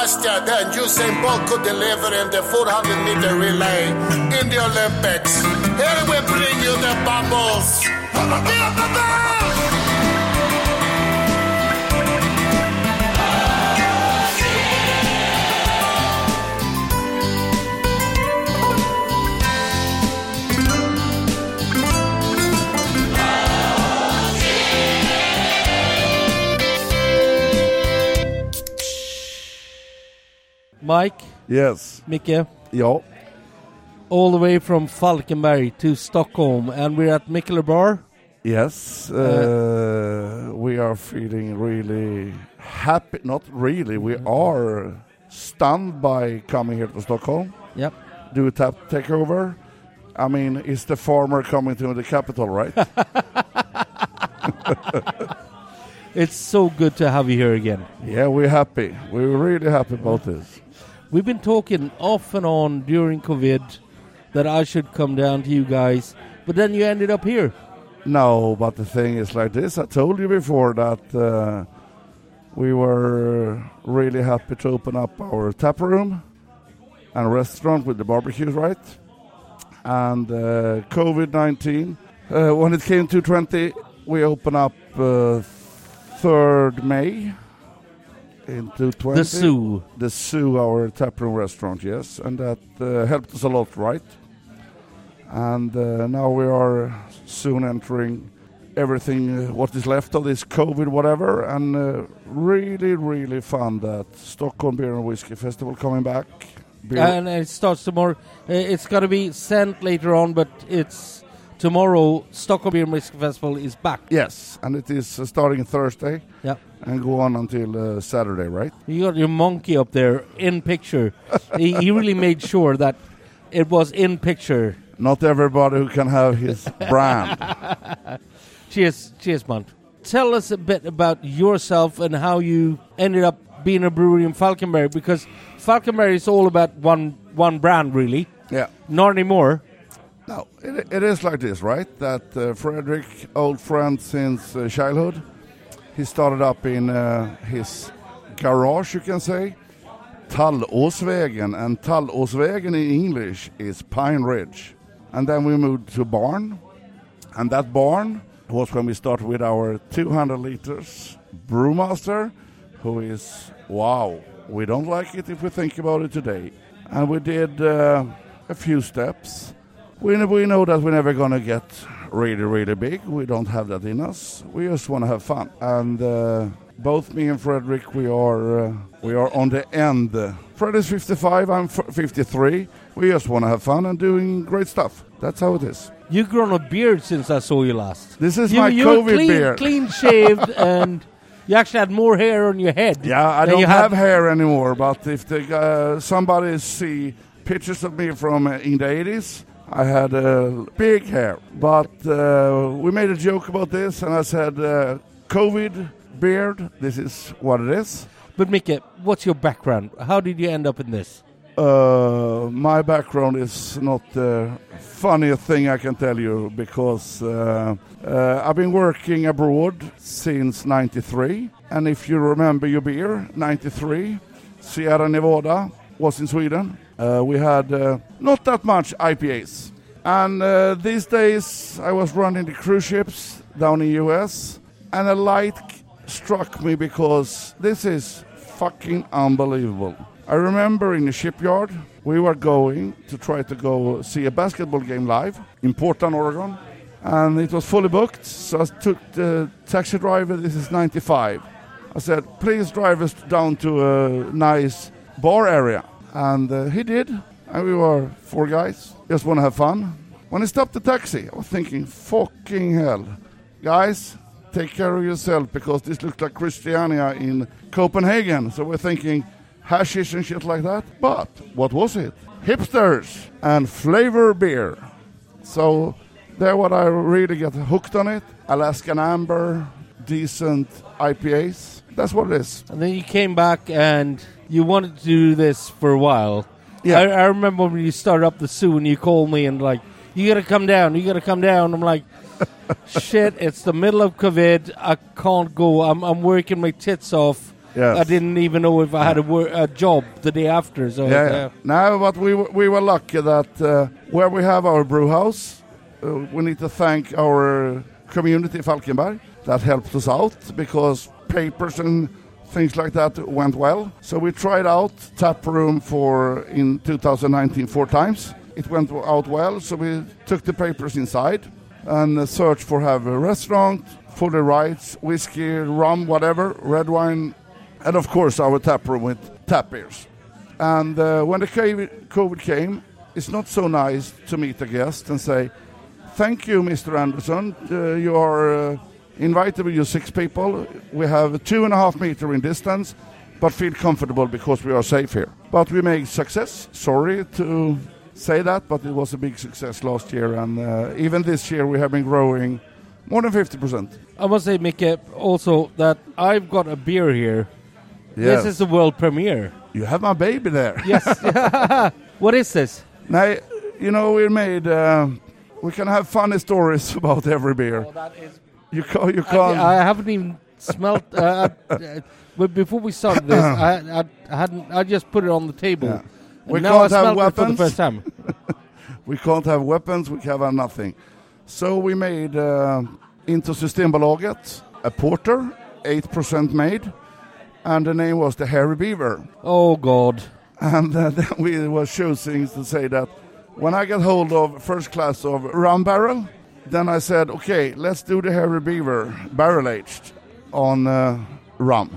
faster than Usain Bolt could deliver in the 400 meter relay in the Olympics. Here we bring you the bubbles. Mike, Yes. Micke, Ja. all the way from Falkenberg to Stockholm, and we're at Mikkeller Bar. Yes. Uh, we are feeling really happy. Not really. We are stunned by coming here to Stockholm. Yep. Do a tap takeover. I mean, it's the farmer coming to the capital, right? It's so good to have you here again. yeah, we're happy. We're really happy about this. We've been talking off and on during COVID that I should come down to you guys, but then you ended up here. No, but the thing is like this. I told you before that uh, we were really happy to open up our tap room and restaurant with the barbecues, right? And uh, COVID 19, uh, when it came to 20, we opened up uh, 3rd May in 20. The Zoo. The Zoo, our taproom restaurant, yes, and that uh, helped us a lot, right? And uh, now we are soon entering everything, uh, what is left of this COVID, whatever, and uh, really, really fun that Stockholm Beer and Whiskey Festival coming back. Beer- And it starts tomorrow. It's going to be sent later on, but it's tomorrow. Stockholm Whiskey Festival is back. yes, and it is uh, starting Thursday Yeah. and go on until uh, Saturday, right? You got your monkey up there in picture. he, he really made sure that it was in picture. Not everybody who can have his brand. Cheers, cheers, man. Tell us a bit about yourself and how you ended up being a brewery in Falkenberg because Falkenberg is all about one one brand, really. Yeah. Not anymore. No, it, it is like this, right? That uh, Frederick, old friend since uh, childhood, he started up in uh, his garage, you can say, Tallåsvägen, and Tallåsvägen in English is Pine Ridge. And then we moved to barn, and that barn was when we started with our 200 liters brewmaster, who is wow. We don't like it if we think about it today, and we did uh, a few steps. We know, we know that we're never gonna get really really big. We don't have that in us. We just want to have fun, and uh, both me and Frederick, we are uh, we are on the end. Fred is 55, I'm f- 53. We just want to have fun and doing great stuff. That's how it is. You've grown a beard since I saw you last. This is you, my you COVID clean, beard. clean shaved, and you actually had more hair on your head. Yeah, I don't have hair anymore. But if the, uh, somebody see pictures of me from uh, in the 80s, I had uh, big hair. But uh, we made a joke about this, and I said, uh, "COVID beard. This is what it is." But Micke, what's your background? How did you end up in this? Uh, my background is not the funniest thing I can tell you because uh, uh, I've been working abroad since '93, and if you remember your beer, '93, Sierra Nevada was in Sweden. Uh, we had uh, not that much IPAs, and uh, these days I was running the cruise ships down in US, and a light struck me because this is fucking unbelievable. I remember in the shipyard, we were going to try to go see a basketball game live in Portland, Oregon, and it was fully booked. So I took the taxi driver, this is 95. I said, please drive us down to a nice bar area. And uh, he did, and we were four guys, just want to have fun. When he stopped the taxi, I was thinking, fucking hell. Guys, take care of yourself because this looks like Christiania in Copenhagen. So we're thinking hashish and shit like that. But what was it? Hipsters and flavor beer. So there what I really get hooked on it. Alaskan Amber, decent IPAs. That's what it is. And then you came back and you wanted to do this for a while. Yeah. I, I remember when you started up the zoo and you called me and like, you gotta come down, you gotta come down. I'm like, shit, it's the middle of COVID. I can't go. I'm, I'm working my tits off Yes. I didn't even know if I had a, wor- a job the day after. So Yeah, yeah. No, but we w- we were lucky that uh, where we have our brew house, uh, we need to thank our community in Falkenberg that helped us out because papers and things like that went well. So we tried out tap room for in 2019 four times. It went out well, so we took the papers inside and uh, searched for have a restaurant, fully rights, whiskey, rum, whatever, red wine, and of course our tap room with tap beers. And uh, when the COVID came, it's not so nice to meet a guest and say, "Thank you, Mr. Anderson. Uh, you are uh, invited with your six people. We have two and a half meter in distance, but feel comfortable because we are safe here." But we made success. Sorry to say that, but it was a big success last year, and uh, even this year we have been growing more than fifty percent. I must say, Micke, also that I've got a beer here. This is the world premiere. you have my baby there. Yes. what is this? Now, you know, we made. Uh, we can have funny stories about every beer. that is. You can't. You I, can't. I haven't even smelt. Uh, uh, but before we started this, I, I, I hadn't. I just put it on the table. Yeah. We now can't have smelled for the weapons. first time. we can't have weapons. We can have nothing. So we made uh, into Systembolaget a porter, eight percent made, and the name was the Hairy Beaver. Oh God. And uh, then we were choosing to say that when I get hold of first class of rum barrel, then I said, okay, let's do the Hairy Beaver barrel aged on uh, rum.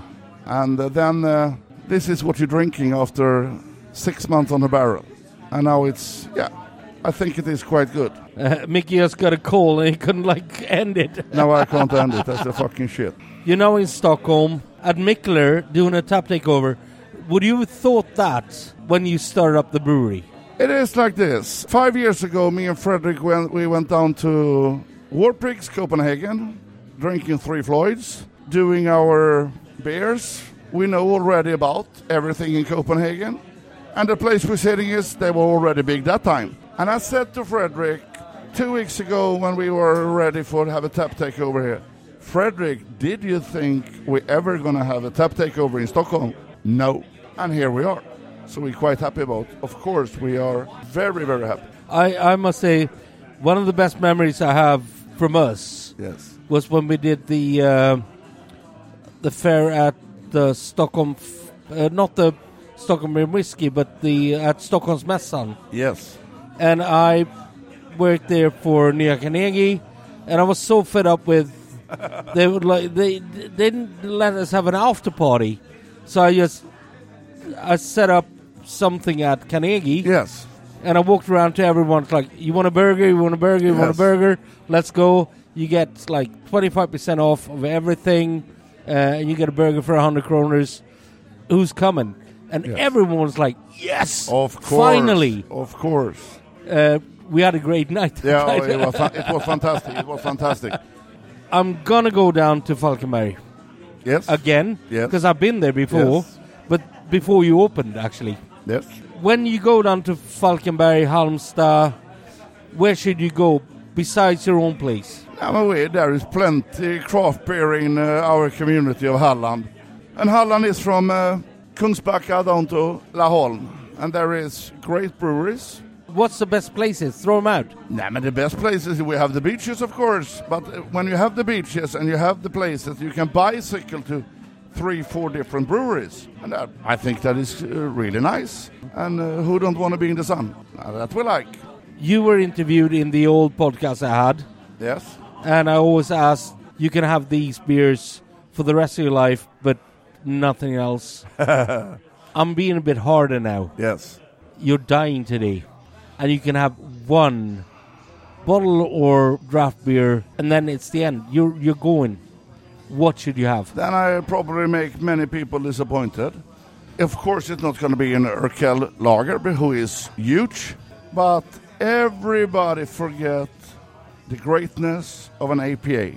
And uh, then uh, this is what you're drinking after six months on a barrel. And now it's, yeah, I think it is quite good. Uh, Mickey just got a call and he couldn't like end it. no, I can't end it. That's the fucking shit. You know, in Stockholm at Mikkeller doing a tap takeover. Would you have thought that when you started up the brewery? It is like this. Five years ago, me and Frederick went, we went down to Warpigs, Copenhagen, drinking Three Floyds, doing our beers. We know already about everything in Copenhagen. And the place we're sitting is, they were already big that time. And I said to Frederick two weeks ago when we were ready for to have a tap takeover here, Frederick, did you think we ever going to have a tap takeover in Stockholm? No. And here we are. So we're quite happy about. Of course, we are very, very happy. I, I must say, one of the best memories I have from us Yes. was when we did the uh, the fair at the Stockholm, f- uh, not the Stockholm Beer Whiskey, but the at Stockholm's Mässan, Yes. and I worked there for Nya Carnegie, and I was so fed up with they would like they they didn't let us have an after party, so I just I set up something at Carnegie. Yes. And I walked around to everyone. Like, you want a burger? You want a burger? You want a burger? Let's go. You get like 25% off of everything. Uh, and you get a burger for 100 kroners. Who's coming? And Yes. everyone was like, yes! Of course. Finally! Of course. Uh, we had a great night. Yeah, it was, it was fantastic. It was fantastic. I'm gonna go down to Falkenberg Yes. again. Yes. Because I've been there before. Yes. But before you opened, actually. Yes. when you go down to Falkenberg, Halmstad, where should you go besides your own place? Mean, we, there is plenty craft beer in uh, our community of Halland. And Halland is from uh, Kungsbacka down to Laholm. And there is great breweries. What's the best places? Throw them out. Nah, but the best places, we have the beaches, of course. But uh, when you have the beaches and you have the places, you can bicycle to three, four different breweries. And that, I think that is uh, really nice. And uh, who don't want to be in the sun? That we like. You were interviewed in the old podcast I had, Yes. and I always asked, you can have these beers for the rest of your life, but nothing else. I'm being a bit harder now. Yes. You're dying today, and you can have one bottle or draft beer, and then it's the end. You're you're going. What should you have? Then I probably make many people disappointed. Of course, it's not going to be an Urquell Lager, who is huge, but everybody forget the greatness of an APA.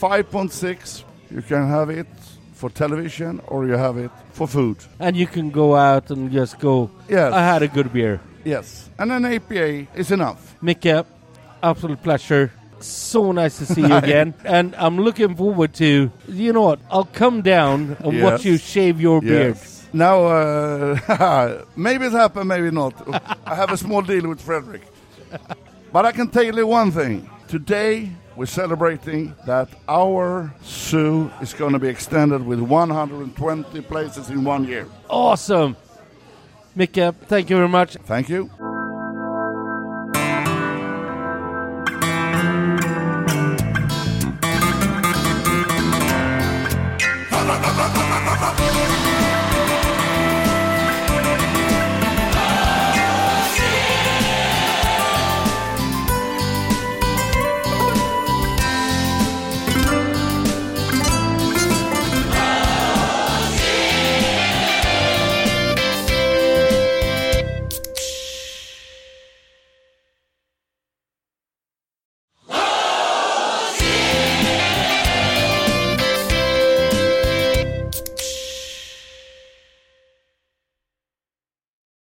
5.6, you can have it for television or you have it for food. and you can go out and just go. Yes. I had a good beer. Yes, and an APA is enough. Micke, absolute pleasure. So nice to see you again, and I'm looking forward to. You know what? I'll come down and Yes. watch you shave your beard. Now, uh, maybe it happened, maybe not. I have a small deal with Frederick. But I can tell you one thing. Today, we're celebrating that our zoo is going to be extended with 120 places in one year. Awesome, Micke. Thank you very much. Thank you.